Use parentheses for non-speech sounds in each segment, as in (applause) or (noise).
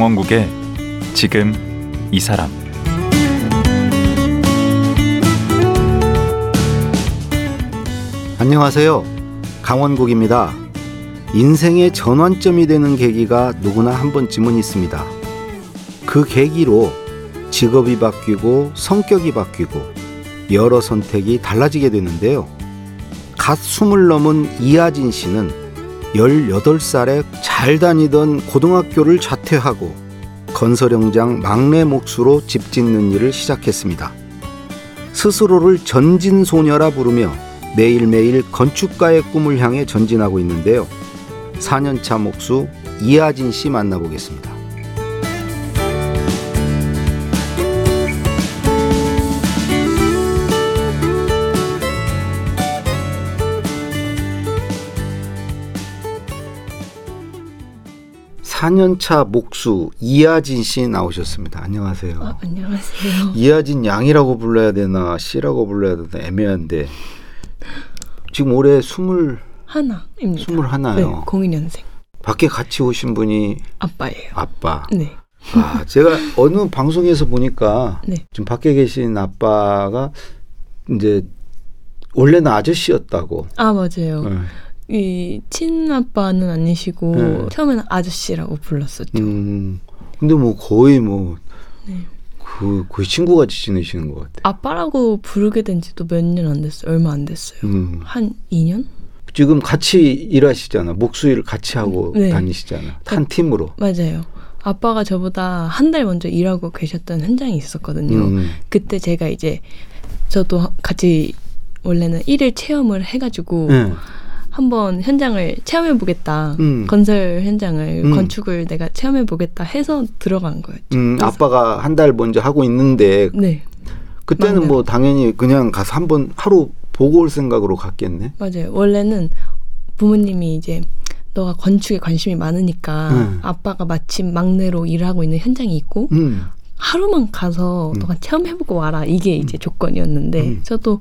강원국의 지금 이 사람 안녕하세요. 강원국입니다. 인생의 전환점이 되는 계기가 누구나 한 번쯤은 있습니다. 그 계기로 직업이 바뀌고 성격이 바뀌고 여러 선택이 달라지게 되는데요. 갓 스물 넘은 이하진 씨는 18살에 잘 다니던 고등학교를 자퇴하고 건설 현장 막내 몫으로 집 짓는 일을 시작했습니다. 스스로를 전진소녀라 부르며 매일매일 건축가의 꿈을 향해 전진하고 있는데요. 4년차 목수 이하진 씨 만나보겠습니다. (4년차) 목수 이하진 씨 나오셨습니다 안녕하세요 아, 안녕하세요. 이하진 양이라고 불러야 되나 씨라고 불러야 되나 애매한데 지금 올해 스물 하나입니다. 스물 하나요. 네, 02년생. 밖에 같이 오신 분이 아빠예요. 아빠. 네. 아, 제가 어느 방송에서 보니까 네. 지금 밖에 계신 아빠가 이제 원래는 아저씨였다고. 아, 맞아요. 네. 이 친아빠는 아니시고 네. 처음에는 아저씨라고 불렀었죠. 음. 근데 뭐 거의 뭐 네. 그, 그 친구같이 지내시는 것 같아. 아빠라고 부르게 된 지도 몇 년 안 됐어요. 얼마 안 됐어요. 음. 한 2년? 지금 같이 일하시잖아. 목수일 같이 하고 네. 다니시잖아. 한 팀으로. 맞아요. 아빠가 저보다 한 달 먼저 일하고 계셨던 현장이 있었거든요. 음. 그때 제가 이제 저도 같이 원래는 일일 체험을 해가지고 네. 한번 현장을 체험해 보겠다. 음. 건설 현장을 음. 건축을 내가 체험해 보겠다 해서 들어간 거였죠. 음, 아빠가 한 달 먼저 하고 있는데 네, 그때는 막내로. 뭐 당연히 그냥 가서 한번 하루 보고 올 생각으로 갔겠네. 맞아요. 원래는 부모님이 이제 너가 건축에 관심이 많으니까 음. 아빠가 마침 막내로 일하고 있는 현장이 있고 음. 하루만 가서 너가 체험해보고 와라 이게 이제 조건이었는데 음. 저도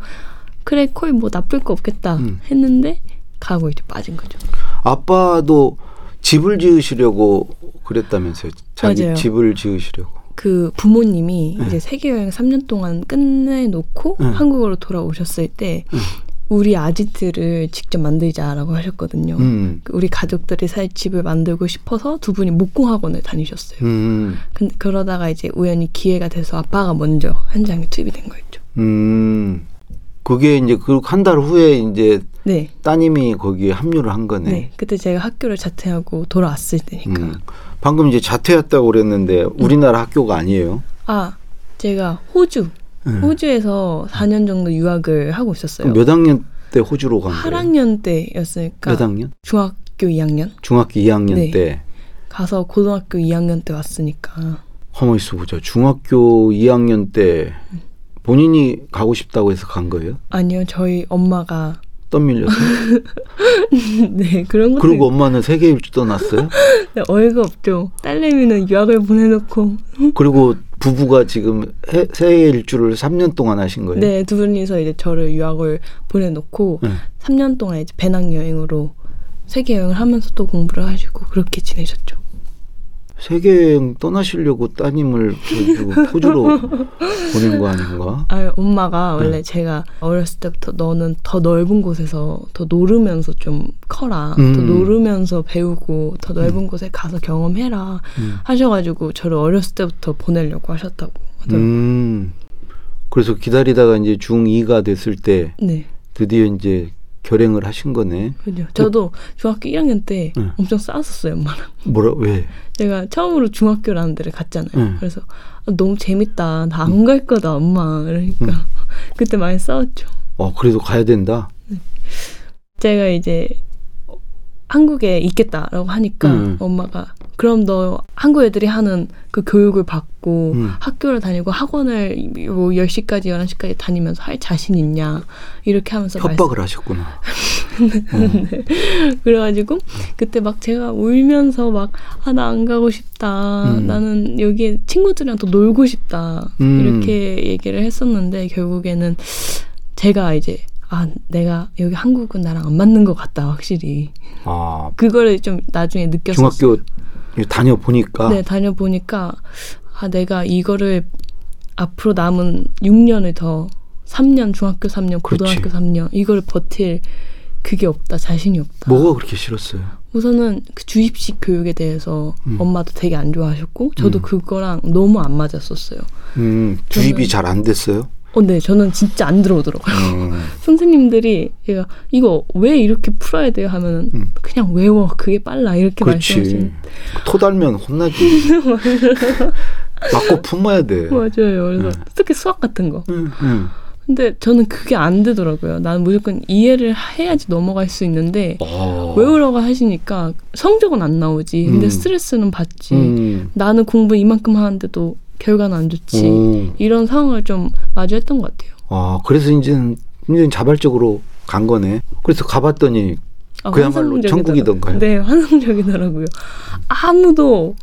그래 콜 뭐 나쁠 거 없겠다 음. 했는데 가고 이제 빠진 거죠. 아빠도 집을 지으시려고 그랬다면서요. 자기 맞아요. 집을 지으시려고. 그 부모님이 네. 이제 세계 여행 3년 동안 끝내놓고 네. 한국으로 돌아오셨을 때 네. 우리 아지트를 직접 만들자라고 하셨거든요. 음. 그 우리 가족들이 살 집을 만들고 싶어서 두 분이 목공 학원을 다니셨어요. 음. 근데 그러다가 이제 우연히 기회가 돼서 아빠가 먼저 현장에 투입이 된 거였죠. 음. 그게 이제 그 한 달 후에 이제 네. 따님이 거기에 합류를 한 거네. 네. 그때 제가 학교를 자퇴하고 돌아왔을 때니까. 음. 방금 이제 자퇴했다고 그랬는데 우리나라 학교가 아니에요. 아, 제가 호주, 음. 호주에서 4년 정도 유학을 하고 있었어요. 몇 학년 때 호주로 간 거예요? 8학년 때였으니까 몇 학년? 중학교 2학년 중학교 2학년 네. 때. 가서 고등학교 2학년 때 왔으니까 가만 있어 보자. 중학교 2학년 때 본인이 가고 싶다고 해서 간 거예요? 아니요 저희 엄마가 떠밀려서? (laughs) 네 그런 것도 그리고 엄마는 세계 일주 떠났어요? (laughs) 네, 어이가 없죠 딸내미는 유학을 보내놓고 (laughs) 그리고 부부가 지금 해, 세계 일주를 3년 동안 하신 거예요? 네 두 분이서 이제 저를 유학을 보내놓고 네. 3년 동안 이제 배낭 여행으로 세계 여행을 하면서 또 공부를 하시고 그렇게 지내셨죠. 세계 여행 떠나시려고 따님을 호주로 (laughs) 보낸 거 아닌가? 아 엄마가 원래 네. 제가 어렸을 때부터 너는 더 넓은 곳에서 더 노르면서 좀 커라, 더 음. 노르면서 배우고 더 넓은 곳에 가서 경험해라 음. 하셔가지고 저를 어렸을 때부터 보내려고 하셨다고 하더라고요. 음. 그래서 기다리다가 이제 중2가 됐을 때 네, 드디어 이제 결행을 하신 거네. 그죠. 저도 중학교 1학년 때 네. 엄청 싸웠었어요, 엄마랑. 뭐라 왜? 제가 처음으로 중학교라는 데를 갔잖아요. 네. 그래서 아, 너무 재밌다. 나 안 갈 거다, 엄마. 그러니까 (laughs) 그때 많이 싸웠죠. 어 그래도 가야 된다. 제가 이제 한국에 있겠다라고 하니까 음. 엄마가 그럼 너 한국 애들이 하는 그 교육을 받고 음. 학교를 다니고 학원을 뭐 10시까지 11시까지 다니면서 할 자신 있냐 이렇게 하면서 협박을 하셨구나. 말씀- (laughs) 그래가지고 그때 막 제가 울면서 막 아 나 안 가고 싶다 음. 나는 여기 친구들이랑 또 놀고 싶다 음. 이렇게 얘기를 했었는데 결국에는 제가 이제 아 내가 여기 한국은 나랑 안 맞는 것 같다 확실히 아 그거를 좀 나중에 느꼈었어요. 중학교 다녀 보니까 네 다녀 보니까 아 내가 이거를 앞으로 남은 6년을 더 3년 중학교 3년 고등학교 그렇지. 3년 이거를 버틸 그게 없다 자신이 없다. 뭐가 그렇게 싫었어요? 우선은 그 주입식 교육에 대해서 음. 엄마도 되게 안 좋아하셨고 저도 음. 그거랑 너무 안 맞았었어요. 음, 주입이 잘 안 됐어요. 어, 네, 저는 진짜 안 들어오더라고요. 음, (laughs) 선생님들이 얘가 이거 왜 이렇게 풀어야 돼요 하면은 음. 그냥 외워 그게 빨라 이렇게. 말씀하시는 토 달면 혼나지. (laughs) 맞고 품어야 돼. 맞아요. 그래서 음. 특히 수학 같은 거. 응, 응. 근데 저는 그게 안 되더라고요. 나는 무조건 이해를 해야지 넘어갈 수 있는데 어. 외우라고 하시니까 성적은 안 나오지. 근데 음. 스트레스는 받지. 음. 나는 공부 이만큼 하는데도 결과는 안 좋지. 오. 이런 상황을 좀 마주했던 것 같아요. 아, 그래서 이제는 굉장히 자발적으로 간 거네. 그래서 가봤더니 아, 그야말로 천국이던가요? 네, 환상적이더라고요. 아무도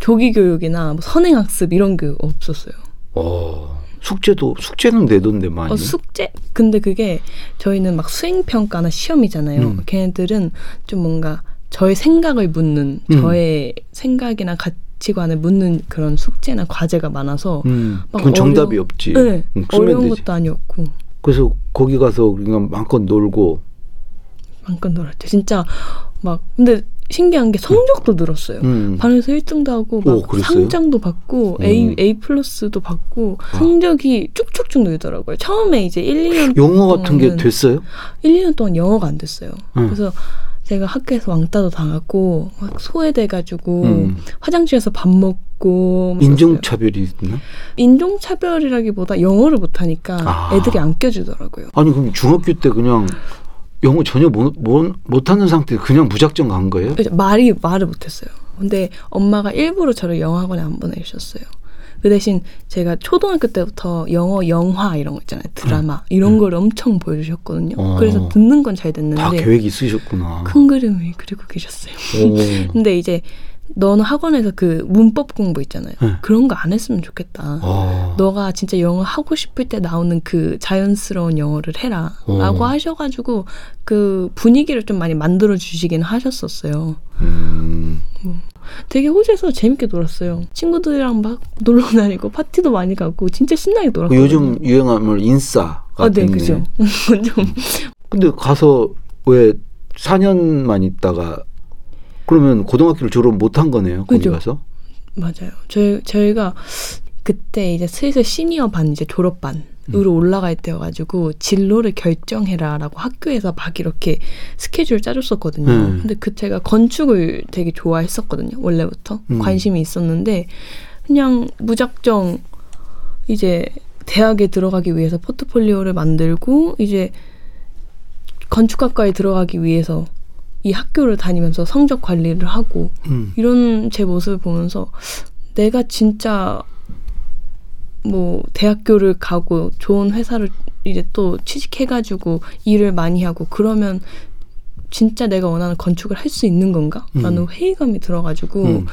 조기 교육이나 뭐 선행 학습 이런 게 없었어요. 어, 숙제도 숙제는 내던데 많이. 어, 숙제 근데 그게 저희는 막 수행 평가나 시험이잖아요. 음. 걔네들은 좀 뭔가 저의 생각을 묻는 음. 저의 생각이나 가 치관을 묻는 그런 숙제나 과제가 많아서 음, 막 그건 정답이 없지. 네, 응, 쓰면 어려운 되지. 것도 아니었고 그래서 거기 가서 그냥 마음껏 놀고. 잠깐 놀았죠. 진짜 막 근데 신기한 게 성적도 늘었어요. 음. 반에서 1등도 하고 막 오? 상장도 받고 음. A A 플러스도 받고 아. 성적이 쭉쭉쭉 늘더라고요. 처음에 이제 1, 2년 영어 같은 게 됐어요? 1, 2년 동안 영어가 안 됐어요. 응. 그래서 제가 학교에서 왕따도 당하고 막 소외돼가지고 음. 화장실에서 밥 먹고. 인종차별이 있나? 인종차별이라기보다 영어를 못하니까 아. 애들이 안 껴주더라고요. 아니 그럼 중학교 때 그냥 영어 전혀 못, 못, 못하는 상태에 그냥 무작정 간 거예요? 말이 말을 못했어요. 근데 엄마가 일부러 저를 영어 학원에 안 보내주셨어요. 그 대신 제가 초등학교 때부터 영어 영화 이런 거 있잖아요 드라마 이런 걸 엄청 보여주셨거든요. 어. 그래서 듣는 건잘다 됐는데 계획이 있으셨구나. 큰 그림을 그리고 계셨어요. 오. (laughs) 근데 이제 너는 학원에서 그 문법 공부 있잖아요. 네. 그런 거 안 했으면 좋겠다. 어. 너가 진짜 영어 하고 싶을 때 나오는 그 자연스러운 영어를 해라. 라고 어. 하셔가지고 그 분위기를 좀 많이 만들어 주시긴 하셨었어요. 음. 되게 호주에서 재밌게 놀았어요. 친구들이랑 막 놀러 다니고 파티도 많이 가고 진짜 신나게 그 놀았거든요. 요즘 유행하면 인싸 아, 네. 그죠. (laughs) 좀 근데 가서 왜 4년만 있다가 그러면 고등학교를 졸업 못한 거네요. 거기 그죠. 가서. 맞아요. 저희 저희가 그때 이제 슬슬 시니어 반 이제 졸업반 으로 올라갈 때여가지고 진로를 결정해라라고 학교에서 막 이렇게 스케줄 짜줬었거든요. 음. 근데 그 제가 건축을 되게 좋아했었거든요. 원래부터 음. 관심이 있었는데 그냥 무작정 이제 대학에 들어가기 위해서 포트폴리오를 만들고 이제 건축학과에 들어가기 위해서 이 학교를 다니면서 성적 관리를 하고 음. 이런 제 모습을 보면서 내가 진짜 뭐 대학교를 가고 좋은 회사를 이제 또 취직해가지고 일을 많이 하고 그러면 진짜 내가 원하는 건축을 할 수 있는 건가? 라는 음. 회의감이 들어가지고 음.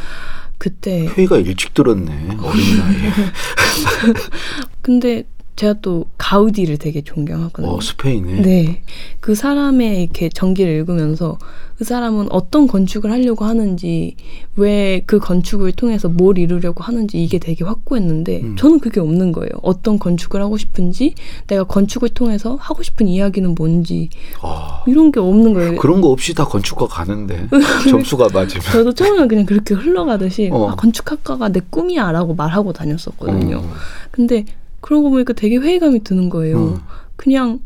그때 회의가 일찍 들었네. 어린 나이에. (laughs) 근데 제가 또 가우디를 되게 존경하거든요. 어, 스페인에. 네. 그 사람의 이렇게 전기를 읽으면서 그 사람은 어떤 건축을 하려고 하는지, 왜 그 건축을 통해서 뭘 이루려고 하는지 이게 되게 확고했는데, 음. 저는 그게 없는 거예요. 어떤 건축을 하고 싶은지, 내가 건축을 통해서 하고 싶은 이야기는 뭔지, 아, 이런 게 없는 거예요. 그런 거 없이 다 건축과 가는데 (laughs) 점수가 맞으면. 저도 처음에 그냥 그렇게 흘러가듯이, 어. 아, 건축학과가 내 꿈이야 라고 말하고 다녔었거든요. 어. 근데 그러고 보니까 되게 회의감이 드는 거예요. 어. 그냥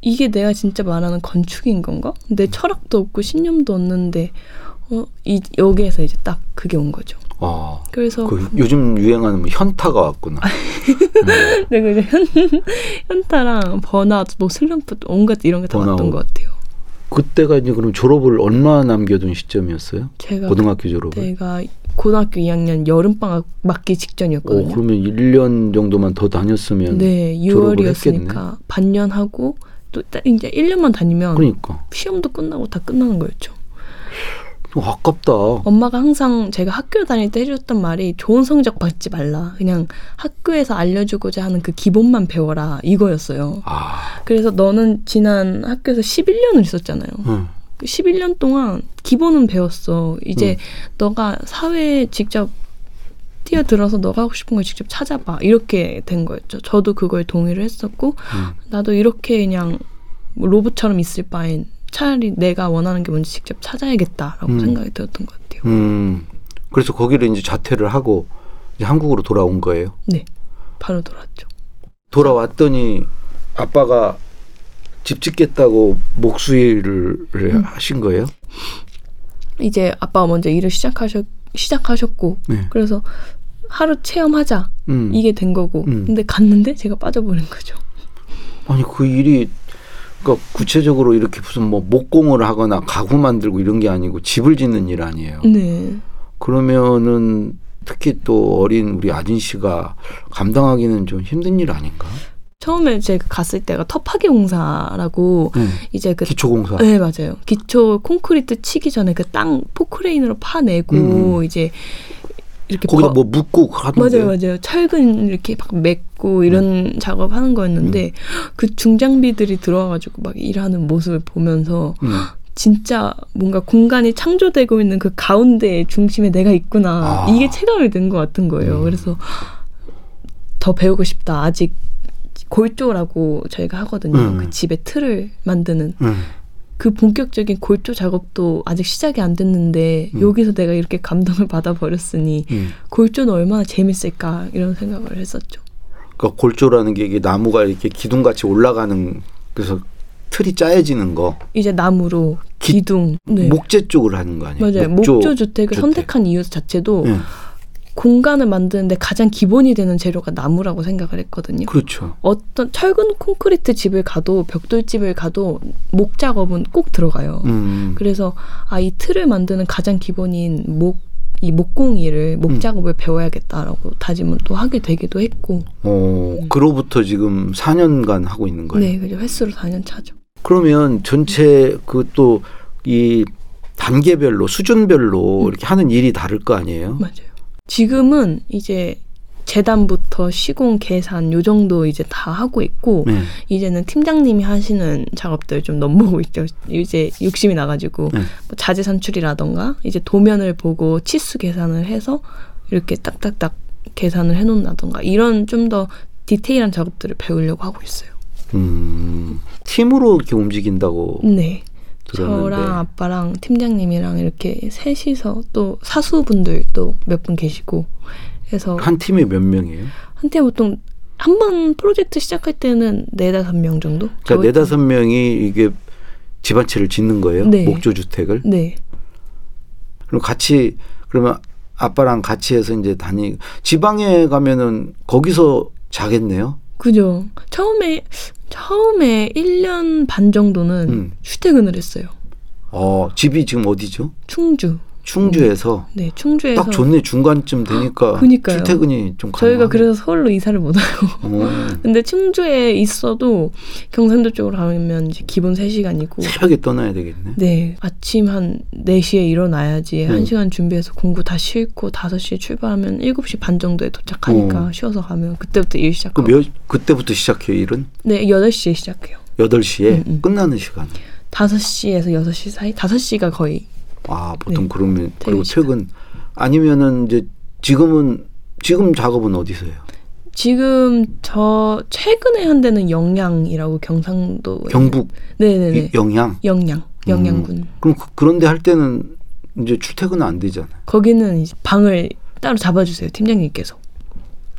이게 내가 진짜 말하는 건축인 건가? 내 철학도 없고 신념도 없는데 어, 이, 여기에서 이제 딱 그게 온 거죠. 아, 그래서 그 요즘 유행하는 뭐 현타가 왔구나. 음. (laughs) 내가 이제 현, 현타랑 번아웃, 뭐 슬럼프 온갖 이런 게 다 왔던. 것 같아요. 그때가 이제 그럼 졸업을 얼마 남겨둔 시점이었어요? 제가 고등학교 졸업을. 내가 고등학교 2학년 여름방학 맞기 오, 직전이었거든요. 그러면 1년 정도만 더 다녔으면 네, 졸업을 6월이었으니까 반년 하고 또딱 이제 1년만 다니면 그러니까 시험도 끝나고 다 끝나는 거였죠. 좀 아깝다. 엄마가 항상 제가 학교 다닐 때 해줬던 말이 좋은 성적 받지 말라. 그냥 학교에서 알려주고자 하는 그 기본만 배워라. 이거였어요. 아, 그래서 너는 지난 학교에서 11년을 있었잖아요. 응. 그 11년 동안 기본은 배웠어. 이제 음. 너가 사회에 직접 뛰어들어서 너가 하고 싶은 걸 직접 찾아봐. 이렇게 된 거였죠. 저도 그걸 동의를 했었고, 음. 나도 이렇게 그냥 뭐 로봇처럼 있을 바엔 차라리 내가 원하는 게 뭔지 직접 찾아야겠다라고 음. 생각이 들었던 것 같아요. 음. 그래서 거기를 이제 자퇴를 하고 이제 한국으로 돌아온 거예요. 네. 바로 돌아왔죠. 돌아왔더니 아빠가 집 짓겠다고 목수일을 음. 하신 거예요? 이제 아빠가 먼저 일을 시작하셨, 시작하셨고, 네. 그래서 하루 체험하자. 음. 이게 된 거고. 음. 근데 갔는데 제가 빠져버린 거죠. 아니 그 일이 그러니까 구체적으로 이렇게 무슨 뭐 목공을 하거나 가구 만들고 이런 게 아니고 집을 짓는 일 아니에요. 네. 그러면은 특히 또 어린 우리 아진 씨가 감당하기는 좀 힘든 일 아닌가? 처음에 제가 갔을 때가 터파기 공사라고 네. 이제 그 기초 공사. 네 맞아요 기초 콘크리트 치기 전에 그 땅 포크레인으로 파내고 음. 이제 이렇게 거기다 버- 뭐 묻고 하던데. 맞아요 맞아요 철근 이렇게 막 맺고 이런 작업하는 거였는데 그 중장비들이 들어와가지고 막 일하는 모습을 보면서 음. 진짜 뭔가 공간이 창조되고 있는 그 가운데 중심에 내가 있구나 아. 이게 체감이 된 것 같은 거예요 음. 그래서 더 배우고 싶다 아직 골조라고 저희가 하거든요 음. 그 집의 틀을 만드는 음. 그 본격적인 골조 작업도 아직 시작이 안 됐는데 음. 여기서 내가 이렇게 감동을 (laughs) 받아 버렸으니 음. 골조는 얼마나 재밌을까 이런 생각을 했었죠. 그러니까 골조라는 게 이게 나무가 이렇게 기둥같이 올라가는 그래서 틀이 짜여지는 거. 이제 나무로 기- 기둥, 네. 목재 쪽을 하는 거 아니에요? 맞아요. 목조, 주택을 주택. 선택한 이유 자체도 예. 공간을 만드는데 가장 기본이 되는 재료가 나무라고 생각을 했거든요. 그렇죠. 어떤 철근 콘크리트 집을 가도 벽돌 집을 가도 목 작업은 꼭 들어가요. 음. 그래서 아 이 틀을 만드는 가장 기본인 목 이 목공일을 목 음. 작업을 배워야겠다라고 다짐을 또 하게 되기도 했고 어, 그로부터 지금 4년간 하고 있는 거예요. 네 그죠 횟수로 4년 차죠 그러면 전체 그 또 이 단계별로 수준별로 음. 이렇게 하는 일이 다를 거 아니에요? 맞아요 지금은 이제 재단부터 시공 계산 요 정도 이제 다 하고 있고 네. 이제는 팀장님이 하시는 작업들 좀 넘보고 있죠 이제 욕심이 나가지고 네. 뭐 자재 산출이라던가 이제 도면을 보고 치수 계산을 해서 이렇게 딱딱딱 계산을 해놓는다던가 이런 좀 더 디테일한 작업들을 배우려고 하고 있어요. 음, 팀으로 이렇게 움직인다고 네. 들었는데. 저랑 아빠랑 팀장님이랑 이렇게 셋이서 또 사수분들도 몇분 계시고 해서 한 팀에 몇 명이에요? 한때 보통 한 번 프로젝트 시작할 때는 네 다섯 명 정도? 그러니까 저희 네다섯 명이 이게 집한 채를 짓는 거예요? 네. 목조 주택을? 네. 그럼 같이 그러면 아빠랑 같이 해서 이제 다니 지방에 가면은 거기서 자겠네요. 그죠. 처음에 처음에 1년 반 정도는 음. 출퇴근을 했어요. 어, 집이 지금 어디죠? 충주. 충주에서 네, 충주에서 딱 좋네 중간쯤 되니까 그니까요. 출퇴근이 좀 저희가. 그래서 서울로 이사를 못 와요. 어, (laughs) 근데 충주에 있어도 경상도 쪽으로 가면 이제 기본 3시간이고 새벽에 떠나야 되겠네. 네, 아침 한 4시에 일어나야지 음. 한 1시간 준비해서 공부 다 싣고 5시에 출발하면 7시 반 정도에 도착하니까 어. 쉬어서 가면 그때부터 일그 시작하고 몇 그때부터 시작해요 일은? 네, 8시에 시작해요. 8시에 음, 음. 끝나는 시간. 5시에서 6시 사이? 5시가 거의 아, 보통 네. 그러면 그리고 퇴근 시간. 퇴근 아니면은 이제 지금은 지금 작업은 어디서 해요? 지금 저 최근에 한 데는 영양이라고 경상도 경북 네네네 이- 영양. 영양 영양군 그럼 그, 그런데 할 때는 이제 출퇴근은 안 되잖아요. 거기는 이제 방을 따로 잡아주세요 팀장님께서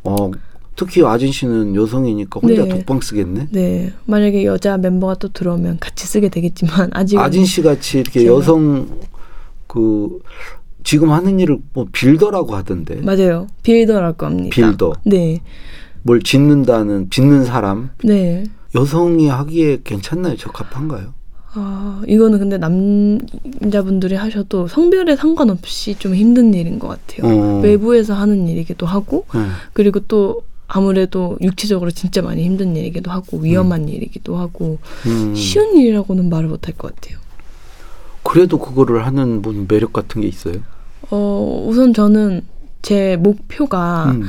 어, 특히 아진 씨는 여성이니까 혼자 네. 독방 쓰겠네. 네 만약에 여자 멤버가 또 들어오면 같이 쓰게 되겠지만 아직은 아진 씨 같이 이렇게 여성 그 지금 하는 일을 뭐 빌더라고 하던데. 맞아요 빌더라고 합니다 빌더. 네 뭘 짓는다는 짓는 사람 네. 여성이 하기에 괜찮나요? 적합한가요? 아, 이거는 근데 남자분들이 하셔도 성별에 상관없이 좀 힘든 일인 것 같아요. 어. 외부에서 하는 일이기도 하고, 네. 그리고 또 아무래도 육체적으로 진짜 많이 힘든 일이기도 하고, 위험한 일이기도 하고, 음. 쉬운 일이라고는 말을 못 할 것 같아요. 그래도 그거를 하는 분 매력 같은 게 있어요? 어, 우선 저는 제 목표가 음.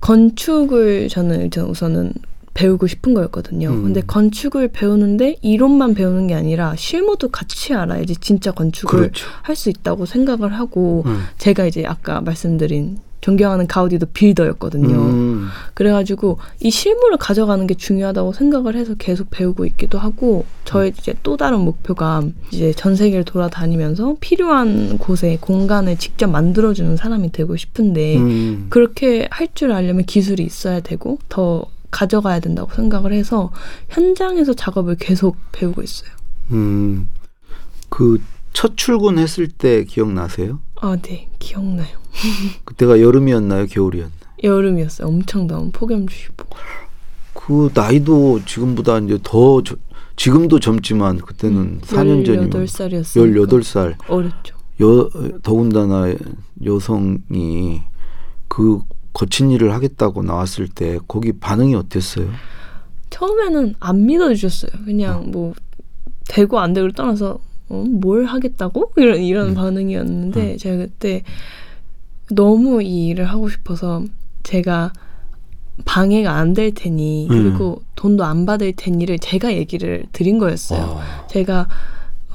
건축을 저는 일단 우선은 배우고 싶은 거였거든요. 음. 근데 건축을 배우는데 이론만 배우는 게 아니라 실무도 같이 알아야지 진짜 건축을 그렇죠. 할수 있다고 생각을 하고 음. 제가 이제 아까 말씀드린 존경하는 가우디도 빌더였거든요. 음. 그래가지고 이 실물을 가져가는 게 중요하다고 생각을 해서 계속 배우고 있기도 하고 저의 이제 또 다른 목표가 이제 전 세계를 돌아다니면서 필요한 곳에 공간을 직접 만들어주는 사람이 되고 싶은데 음. 그렇게 할 줄 알려면 기술이 있어야 되고 더 가져가야 된다고 생각을 해서 현장에서 작업을 계속 배우고 있어요. 음. 그 첫 출근했을 때 기억나세요? 아, 네, 기억나요. (laughs) 그때가 여름이었나요, 겨울이었나요? 여름이었어요. 엄청 더운 폭염주의보. 그 나이도 지금보다 이제 더 저- 지금도 젊지만 그때는 4년 전이면 18살이었어요. 18살 어렸죠. 여 더군다나 여성이 그 거친 일을 하겠다고 나왔을 때 거기 반응이 어땠어요? 처음에는 안 믿어주셨어요. 그냥 뭐 되고 안 되고를 떠나서 어, 뭘 하겠다고 이런 이런 음. 반응이었는데 제가 그때 너무 이 일을 하고 싶어서 제가 방해가 안 될 테니 음. 그리고 돈도 안 받을 테니를 제가 얘기를 드린 거였어요. 아, 제가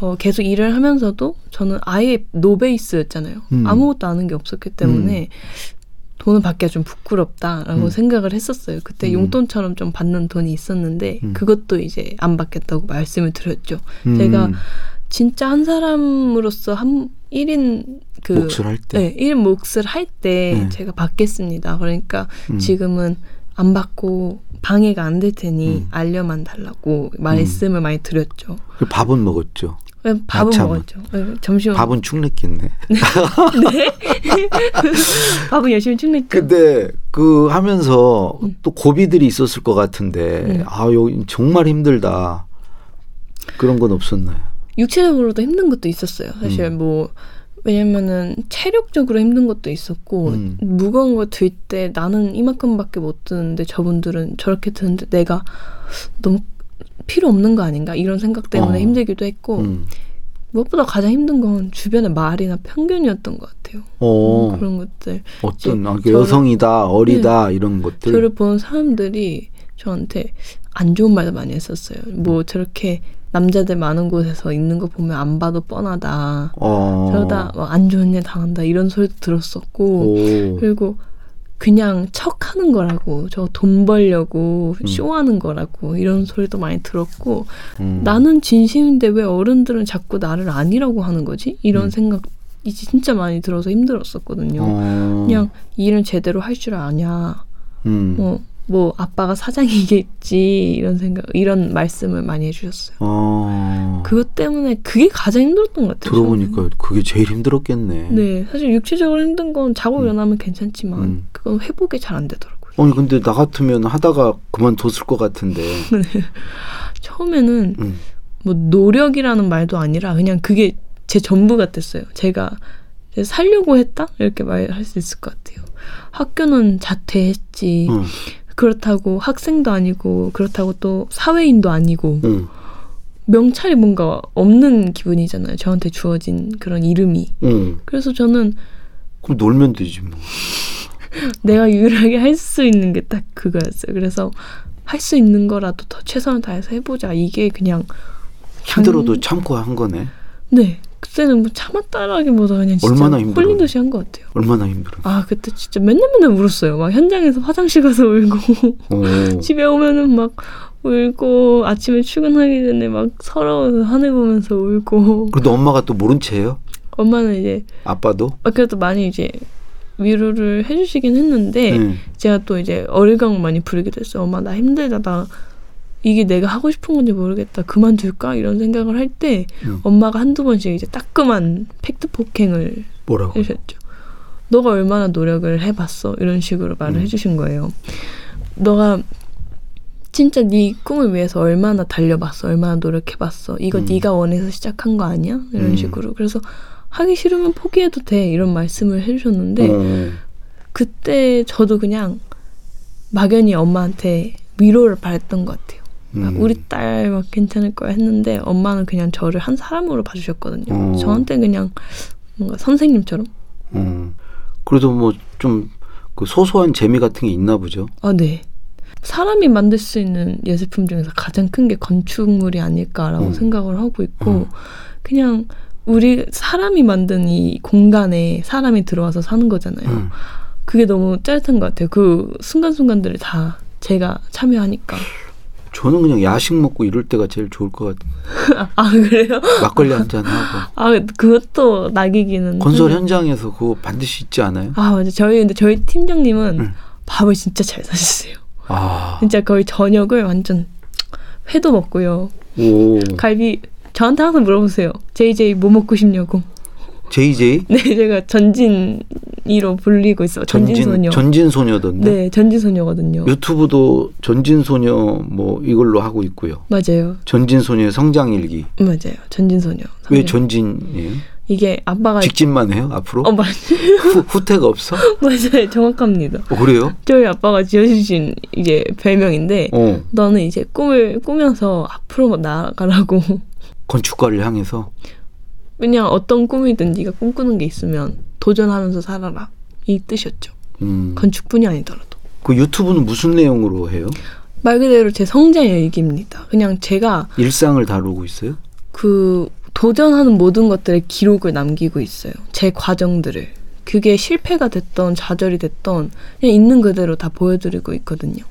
어, 계속 일을 하면서도 저는 아예 노베이스였잖아요. 음. 아무것도 아는 게 없었기 때문에 돈을 받기가 좀 부끄럽다라고 음. 생각을 했었어요. 그때 음. 용돈처럼 좀 받는 돈이 있었는데 음. 그것도 이제 안 받겠다고 말씀을 드렸죠. 음, 제가 진짜 한 사람으로서 한 1인 그 몫을 할 때. 네, 1인 몫을 할때 네. 제가 받겠습니다. 그러니까 음. 지금은 안 받고 방해가 안 될 테니 음. 알려만 달라고 말씀을 많이 드렸죠. 그 밥은 먹었죠. 네, 밥은 아참은. 먹었죠. 네, 점심 밥은 축냈겠네. (laughs) (laughs) 밥은 열심히 축냈죠. 근데 그 하면서 음. 또 고비들이 있었을 것 같은데 음. 아 여기 정말 힘들다 그런 건 없었나요? 육체적으로도 힘든 것도 있었어요. 사실 음. 뭐 왜냐면은 체력적으로 힘든 것도 있었고 음. 무거운 거 들 때 나는 이만큼밖에 못 드는데 저분들은 저렇게 드는데 내가 너무 필요 없는 거 아닌가 이런 생각 때문에 어. 힘들기도 했고 음. 무엇보다 가장 힘든 건 주변의 말이나 편견이었던 것 같아요. 어, 음, 그런 것들 어떤 아, 저를- 여성이다 어리다 이런 것들. 저를 본 사람들이 저한테 안 좋은 말도 많이 했었어요. 뭐 저렇게 남자들 많은 곳에서 있는 거 보면 안 봐도 뻔하다. 어. 저러다 뭐안 좋은 일 당한다 이런 소리도 들었었고 오. 그리고 그냥 척 하는 거라고 저 돈 벌려고 음. 쇼하는 거라고 이런 소리도 많이 들었고 음. 나는 진심인데 왜 어른들은 자꾸 나를 아니라고 하는 거지 이런 음. 생각 이 진짜 많이 들어서 힘들었었거든요. 어. 그냥 일은 제대로 할 줄 아냐 음. 뭐, 뭐 아빠가 사장이겠지 이런 생각 이런 말씀을 많이 해주셨어요. 어. 그것 때문에 그게 가장 힘들었던 것 같아요. 들어보니까 그게 제일 힘들었겠네. 저는. 네, 사실 육체적으로 힘든 건 자고 음. 일어나면 괜찮지만 음. 그건 회복이 잘 안 되더라고요. 아니 근데 나 같으면 하다가 그만뒀을 것 같은데. (laughs) 처음에는 음. 뭐 노력이라는 말도 아니라 그냥 그게 제 전부 같았어요. 제가 살려고 했다 이렇게 말할 수 있을 것 같아요. 학교는 자퇴했지. 응. 그렇다고 학생도 아니고 그렇다고 또 사회인도 아니고 응. 명찰이 뭔가 없는 기분이잖아요. 저한테 주어진 그런 이름이. 응. 그래서 저는 그럼 놀면 되지 뭐. (laughs) 내가 유일하게 할 수 있는 게 딱 그거였어요. 그래서 할 수 있는 거라도 더 최선을 다해서 해보자. 이게 그냥 당- 힘들어도 참고 한 거네. 네. 그때는 뭐 참았다라기보다 그냥 진짜 얼마나 힘들어요? 홀린 듯이 한 것 같아요. 얼마나 힘들어. 아 그때 진짜 맨날 맨날 울었어요. 막 현장에서 화장실 가서 울고 어. (laughs) 집에 오면은 막 울고 아침에 출근하기 전에 막 서러워서 하늘 보면서 울고 그래도 엄마가 또 모른 채예요? 엄마는 이제 아빠도? 아, 그래도 많이 이제 위로를 해주시긴 했는데 응. 제가 또 이제 어릴강을 많이 부리기도 했어요. 엄마 나 힘들다 나 이게 내가 하고 싶은 건지 모르겠다 그만둘까 이런 생각을 할때 응. 엄마가 한두 번씩 이제 따끔한 팩트 폭행을 뭐라고? 해주셨죠. 너가 얼마나 노력을 해봤어 이런 식으로 말을 음. 해주신 거예요. 너가 진짜 네 꿈을 위해서 얼마나 달려봤어, 얼마나 노력해봤어. 이거 음. 네가 원해서 시작한 거 아니야? 이런 음. 식으로. 그래서 하기 싫으면 포기해도 돼 이런 말씀을 해주셨는데 어. 그때 저도 그냥 막연히 엄마한테 위로를 바랬던 것 같아요. 음. 우리 딸 막 괜찮을 거야 했는데 엄마는 그냥 저를 한 사람으로 봐주셨거든요. 어. 저한테 그냥 뭔가 선생님처럼. 어. 그래도 뭐 좀 그 소소한 재미 같은 게 있나 보죠. 아 네. 사람이 만들 수 있는 예술품 중에서 가장 큰 게 건축물이 아닐까라고 음. 생각을 하고 있고 음. 그냥 우리 사람이 만든 이 공간에 사람이 들어와서 사는 거잖아요. 음. 그게 너무 짜릿한 것 같아요. 그 순간순간들을 다 제가 참여하니까. 저는 그냥 야식 먹고 이럴 때가 제일 좋을 것 같아요. (laughs) 아 그래요? 막걸리 한 잔 하고. 아 그것도 낙이기는. 건설. 현장에서 그거 반드시 있지 않아요? 아 맞아. 저희 근데 저희 팀장님은 응. 밥을 진짜 잘 사주세요. 아, 진짜 거의 저녁을 완전 회도 먹고요. 오, 갈비 저한테 항상 물어보세요. JJ 뭐 먹고 싶냐고. JJ 네, 제가 전진이로 불리고 있어. 전진소녀. 전진 소녀던데. 네, 전진소녀거든요. 유튜브도 전진 소녀 뭐 이걸로 하고 있고요. 맞아요, 전진 소녀의 성장 일기. 맞아요. 전진소녀. 왜 성장. 전진이에요? 이게 아빠가 직진만 해요 앞으로? 어 맞, 후, 후퇴가 없어? (laughs) 맞아요, 정확합니다. 어, 그래요? 저희 아빠가 지어주신 이제 별명인데 어, 너는 이제 꿈을 꾸면서 앞으로 나아가라고. 건축가를 향해서. 그냥 어떤 꿈이든 네가 꿈꾸는 게 있으면 도전하면서 살아라. 이 뜻이었죠. 음. 건축뿐이 아니더라도. 그 유튜브는 무슨 내용으로 해요? 말 그대로 제 성장 일기입니다. 그냥 제가 일상을 다루고 있어요? 그 도전하는 모든 것들의 기록을 남기고 있어요. 제 과정들을. 그게 실패가 됐던 좌절이 됐던 그냥 있는 그대로 다 보여드리고 있거든요.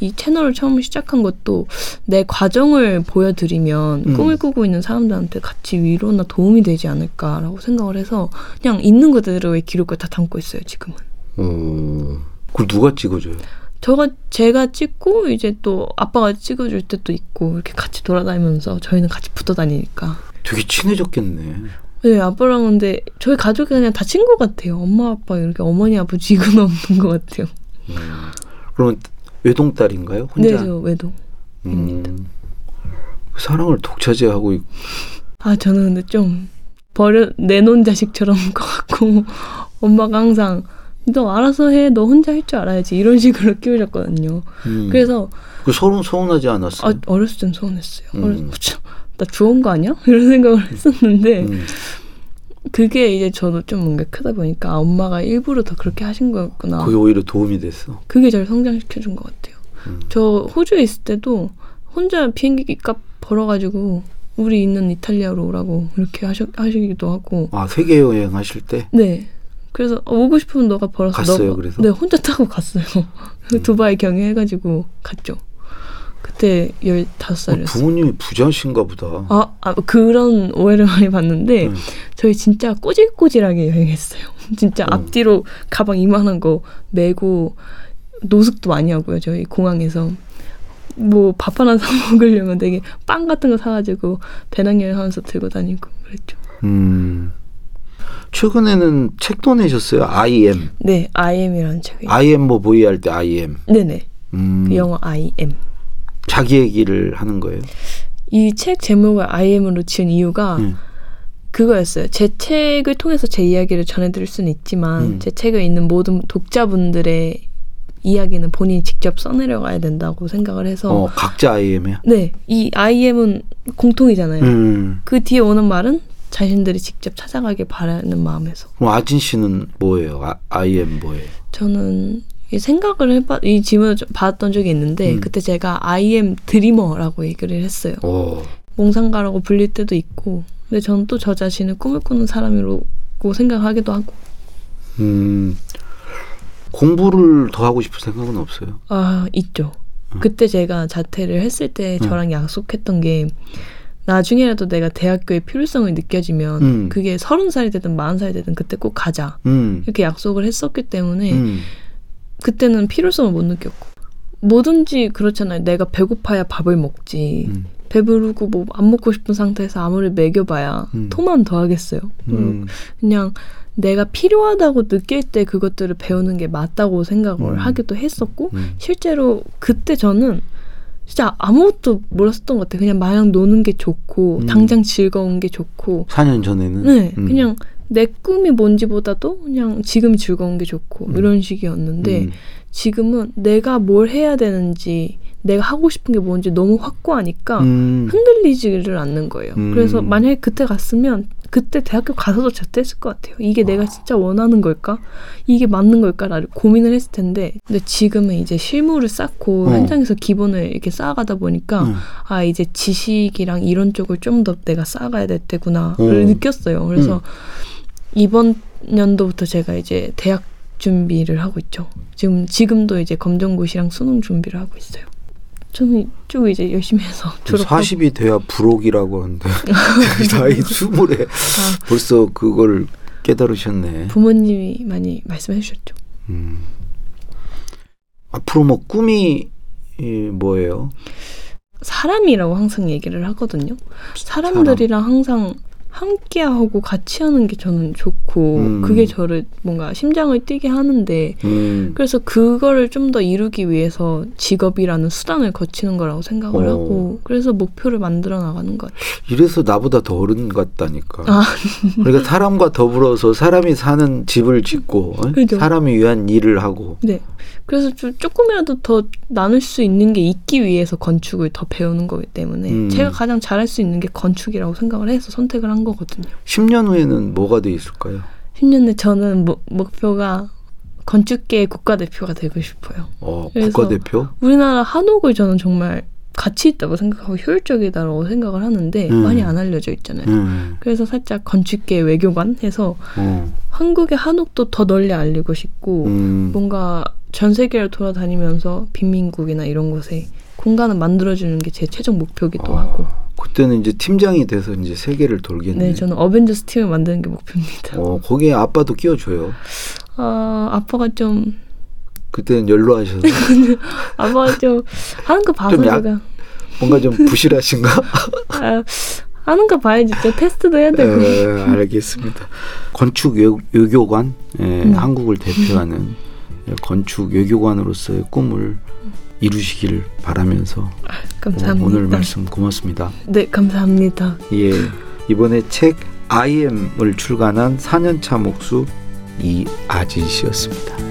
이 채널을 처음 시작한 것도 내 과정을 보여드리면 음. 꿈을 꾸고 있는 사람들한테 같이 위로나 도움이 되지 않을까라고 생각을 해서 그냥 있는 그대로의 기록을 다 담고 있어요, 지금은. 어, 그걸 누가 찍어줘요? 저가 제가 찍고 이제 또 아빠가 찍어줄 때도 있고 이렇게 같이 돌아다니면서 저희는 같이 붙어 다니니까 되게 친해졌겠네. 네, 아빠랑 근데 저희 가족이 그냥 다 친구 같아요. 엄마, 아빠 이렇게 어머니, 아버지 이건 없는 것 같아요. 그러면 외동딸인가요? 네, 혼자? 저 외동. 음, 사랑을 독차지하고 있- 아, 저는 근데 좀 버려 내놓은 자식처럼 (laughs) 커갖고 엄마가 항상 너 알아서 해, 너 혼자 할 줄 알아야지 이런 식으로 (laughs) 키우셨거든요. 음. 그래서 그 서운 서운하지 않았어요? 아, 어렸을 땐 서운했어요. 음. 어렸, 참, 나 주운 거 아니야? (laughs) 이런 생각을 했었는데 음. 그게 이제 저도 좀 뭔가 크다 보니까 아, 엄마가 일부러 더 그렇게 하신 거였구나. 그게 오히려 도움이 됐어. 그게 절 성장시켜준 것 같아요. 음. 저 호주에 있을 때도 혼자 비행기 값 벌어가지고 우리 있는 이탈리아로 오라고 이렇게 하시, 하시기도 하고 아 세계 여행 하실 때 네 그래서 어, 오고 싶으면 너가 벌어서 갔어요, 너가- 그래서? 음. 네 혼자 타고 갔어요 (laughs) 두바이 경유해가지고 갔죠 그때 15살이었어요 어, 부모님이 부자신가 보다. 아, 아 그런 오해를 많이 받는데 음. 저희 진짜 꼬질꼬질하게 여행했어요 (laughs) 진짜 어. 앞뒤로 가방 이만한 거 메고 노숙도 많이 하고요 저희 공항에서 뭐 밥 하나 사 (laughs) 먹으려면 되게 빵 같은 거 사가지고 배낭여행 하면서 들고 다니고 그랬죠 음. 최근에는 책도 내셨어요. I am. 네 IM이라는 책이 I am 뭐 보이 할때 I am. 네네 음. 그 영어 IM 자기 얘기를 하는 거예요. 이 책 제목을 IM으로 지은 이유가 음. 그거였어요. 제 책을 통해서 제 이야기를 전해드릴 수는 있지만 음. 제 책에 있는 모든 독자분들의 이야기는 본인이 직접 써내려가야 된다고 생각을 해서 어, 각자 I am이야. 네, 이 IM은 공통이잖아요. 음. 그 뒤에 오는 말은 자신들이 직접 찾아가길 바라는 마음에서 그럼 아진 씨는 뭐예요? 아, I am 뭐예요? 저는 이 생각을 해봐 이 질문을 좀 받았던 적이 있는데 음. 그때 제가 I am 드리머라고 얘기를 했어요. 오. 몽상가라고 불릴 때도 있고 근데 저는 또 저 자신을 꿈을 꾸는 사람이라고 생각하기도 하고 음. 공부를 더 하고 싶은 생각은 없어요. 아 있죠. 음. 그때 제가 자퇴를 했을 때 음. 저랑 약속했던 게 나중에라도 내가 대학교의 필요성을 느껴지면 음. 그게 서른 살이 되든 마흔 살이 되든 그때 꼭 가자 음. 이렇게 약속을 했었기 때문에 음. 그때는 필요성을 못 느꼈고 뭐든지 그렇잖아요. 내가 배고파야 밥을 먹지. 음. 배부르고 뭐 안 먹고 싶은 상태에서 아무리 먹여봐야 음. 토만 더 하겠어요. 그리고 음. 그냥 내가 필요하다고 느낄 때 그것들을 배우는 게 맞다고 생각을 음. 하기도 했었고 음. 실제로 그때 저는 진짜 아무것도 몰랐었던 것 같아요. 그냥 마냥 노는 게 좋고 음. 당장 즐거운 게 좋고 4년 전에는 네 음. 그냥 내 꿈이 뭔지보다도 그냥 지금 즐거운 게 좋고 음. 이런 식이었는데 음. 지금은 내가 뭘 해야 되는지 내가 하고 싶은 게 뭔지 너무 확고하니까 음. 흔들리지를 않는 거예요. 음. 그래서 만약에 그때 갔으면 그때 대학교 가서도 자퇴했을 것 같아요. 이게 내가 진짜 원하는 걸까? 이게 맞는 걸까를 고민을 했을 텐데 근데 지금은 이제 실무를 쌓고 어. 현장에서 기본을 이렇게 쌓아가다 보니까 음. 아 이제 지식이랑 이런 쪽을 좀 더 내가 쌓아가야 될 때구나를 어. 느꼈어요. 그래서 음. 이번 연도부터 제가 이제 대학 준비를 하고 있죠. 지금 지금도 이제 검정고시랑 수능 준비를 하고 있어요. 저는 쭉 이제 열심히 해서 졸업하고 40이 돼야 불혹이라고 하는데 (laughs) (laughs) 나이 스물에 아, 벌써 그걸 깨달으셨네. 부모님이 많이 말씀해 주셨죠. 음. 앞으로 뭐 꿈이 이 뭐예요? 사람이라고 항상 얘기를 하거든요. 사람들이랑 항상 함께 하고 같이 하는 게 저는 좋고 음. 그게 저를 뭔가 심장을 뛰게 하는데 음. 그래서 그거를 좀 더 이루기 위해서 직업이라는 수단을 거치는 거라고 생각을 어. 하고 그래서 목표를 만들어 나가는 것 같아요. 이래서 나보다 더 어른 같다니까. 아. 그러니까 사람과 더불어서 사람이 사는 집을 짓고 어? 그죠. 사람이 위한 일을 하고. 네. 그래서 좀 조금이라도 더 나눌 수 있는 게 있기 위해서 건축을 더 배우는 거기 때문에 음. 제가 가장 잘할 수 있는 게 건축이라고 생각을 해서 선택을 한 거거든요. 10년 후에는 뭐가 돼 있을까요? 10년 내 저는 mo- 목표가 건축계의 국가대표가 되고 싶어요. 어, 국가대표? 우리나라 한옥을 저는 정말 가치 있다고 생각하고 효율적이다라고 생각을 하는데 음. 많이 안 알려져 있잖아요. 음. 그래서 살짝 건축계 외교관 해서 어. 한국의 한옥도 더 널리 알리고 싶고 음. 뭔가 전 세계를 돌아다니면서 빈민국이나 이런 곳에 공간을 만들어주는 게 제 최종 목표기도 아, 하고 그때는 이제 팀장이 돼서 이제 세계를 돌겠네. 네 저는 어벤져스 팀을 만드는 게 목표입니다. 어, 거기에 아빠도 끼워줘요. 아 아빠가 좀 그때는 연로하셔서 (laughs) 아빠가 좀 하는 거 봐서 좀 약- 제가 뭔가 좀 부실하신가? (laughs) 아, 하는 거 봐야지 저 테스트도 해야 되고 에, 알겠습니다. 건축 외, 외교관, 예, 음. 한국을 대표하는 건축 외교관으로서의 꿈을 이루시기를 바라면서 감사합니다. 오늘 말씀 고맙습니다. 네 감사합니다. 예, 이번에 책 IM을 출간한 4년차 목수 이아진 씨였습니다.